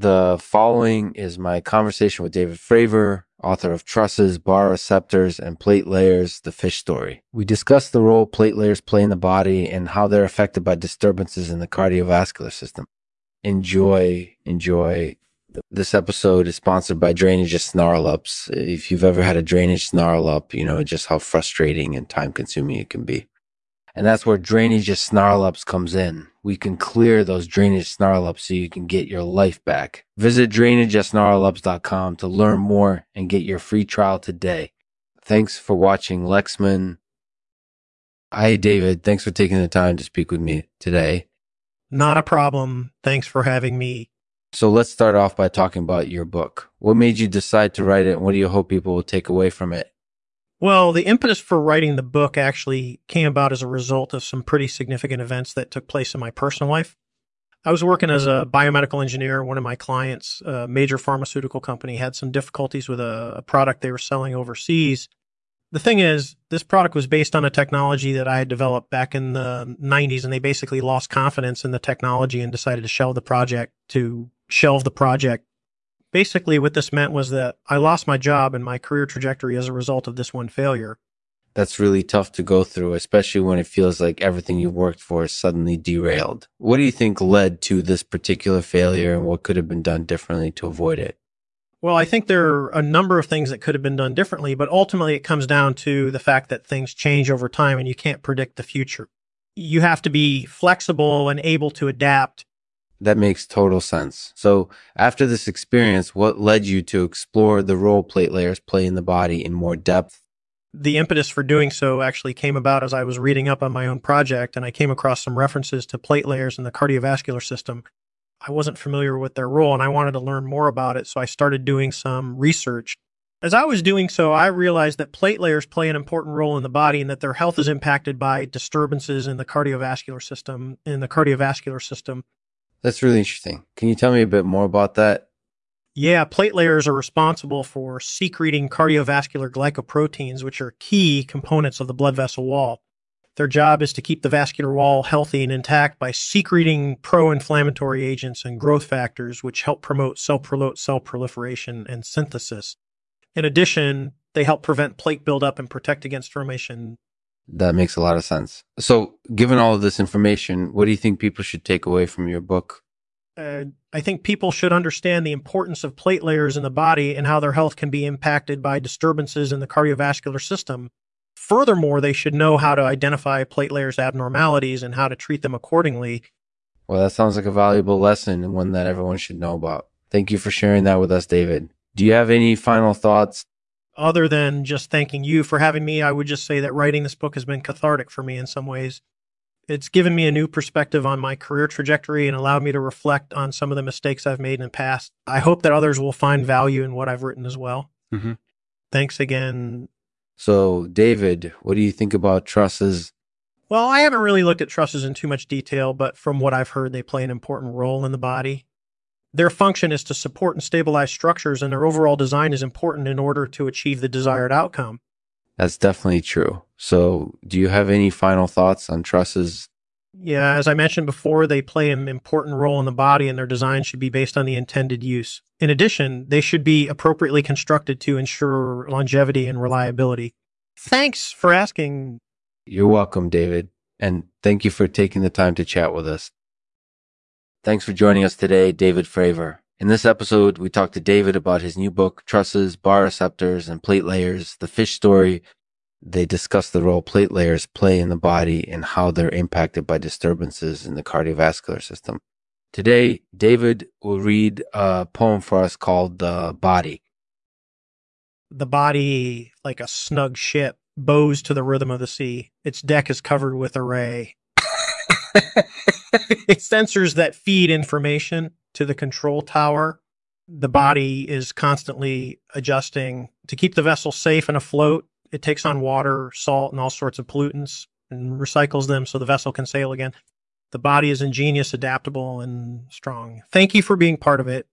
The following is my conversation with David Fravor, author of Trusses, Baroreceptors, and Platelayers, The Fish Story. We discuss the role plate layers play in the body and how they're affected by disturbances in the cardiovascular system. Enjoy, enjoy. This episode is sponsored by Drainage Snarl Ups. If you've ever had a drainage snarl up, you know just how frustrating and time consuming it can be. And that's where drainage snarl ups comes in. We can clear those drainage snarl ups so you can get your life back. Visit drainagesnarlups.com to learn more and get your free trial today. Thanks for watching Lexman. Hi, David. Thanks for taking the time to speak with me today. Not a problem. Thanks for having me. So let's start off by talking about your book. What made you decide to write it? And what do you hope people will take away from it? Well, the impetus for writing the book actually came about as a result of some pretty significant events that took place in my personal life. I was working as a biomedical engineer. One of my clients, a major pharmaceutical company, had some difficulties with a, a product they were selling overseas. The thing is, this product was based on a technology that I had developed back in the 90s, and they basically lost confidence in the technology and decided to shelve the project to shelve the project basically what this meant was that I lost my job and my career trajectory as a result of this one failure. That's really tough to go through, especially when it feels like everything you worked for is suddenly derailed. What do you think led to this particular failure and what could have been done differently to avoid it? Well, I think there are a number of things that could have been done differently, but ultimately it comes down to the fact that things change over time and you can't predict the future. You have to be flexible and able to adapt that makes total sense. So, after this experience, what led you to explore the role plate layers play in the body in more depth? The impetus for doing so actually came about as I was reading up on my own project and I came across some references to plate layers in the cardiovascular system. I wasn't familiar with their role and I wanted to learn more about it, so I started doing some research. As I was doing so, I realized that plate layers play an important role in the body and that their health is impacted by disturbances in the cardiovascular system. In the cardiovascular system, that's really interesting. Can you tell me a bit more about that? Yeah, plate layers are responsible for secreting cardiovascular glycoproteins, which are key components of the blood vessel wall. Their job is to keep the vascular wall healthy and intact by secreting pro inflammatory agents and growth factors, which help promote cell cell proliferation and synthesis. In addition, they help prevent plate buildup and protect against formation that makes a lot of sense. So, given all of this information, what do you think people should take away from your book? Uh, I think people should understand the importance of plate layers in the body and how their health can be impacted by disturbances in the cardiovascular system. Furthermore, they should know how to identify plate layers abnormalities and how to treat them accordingly. Well, that sounds like a valuable lesson and one that everyone should know about. Thank you for sharing that with us, David. Do you have any final thoughts other than just thanking you for having me, I would just say that writing this book has been cathartic for me in some ways. It's given me a new perspective on my career trajectory and allowed me to reflect on some of the mistakes I've made in the past. I hope that others will find value in what I've written as well. Mm-hmm. Thanks again. So, David, what do you think about trusses? Well, I haven't really looked at trusses in too much detail, but from what I've heard, they play an important role in the body. Their function is to support and stabilize structures, and their overall design is important in order to achieve the desired outcome. That's definitely true. So, do you have any final thoughts on trusses? Yeah, as I mentioned before, they play an important role in the body, and their design should be based on the intended use. In addition, they should be appropriately constructed to ensure longevity and reliability. Thanks for asking. You're welcome, David. And thank you for taking the time to chat with us. Thanks for joining us today, David Fravor. In this episode, we talked to David about his new book, Trusses, Baroreceptors, and Platelayers, The Fish Story. They discuss the role plate layers play in the body and how they're impacted by disturbances in the cardiovascular system. Today, David will read a poem for us called The Body. The body, like a snug ship, bows to the rhythm of the sea. Its deck is covered with array. sensors that feed information to the control tower. The body is constantly adjusting to keep the vessel safe and afloat. It takes on water, salt, and all sorts of pollutants and recycles them so the vessel can sail again. The body is ingenious, adaptable, and strong. Thank you for being part of it.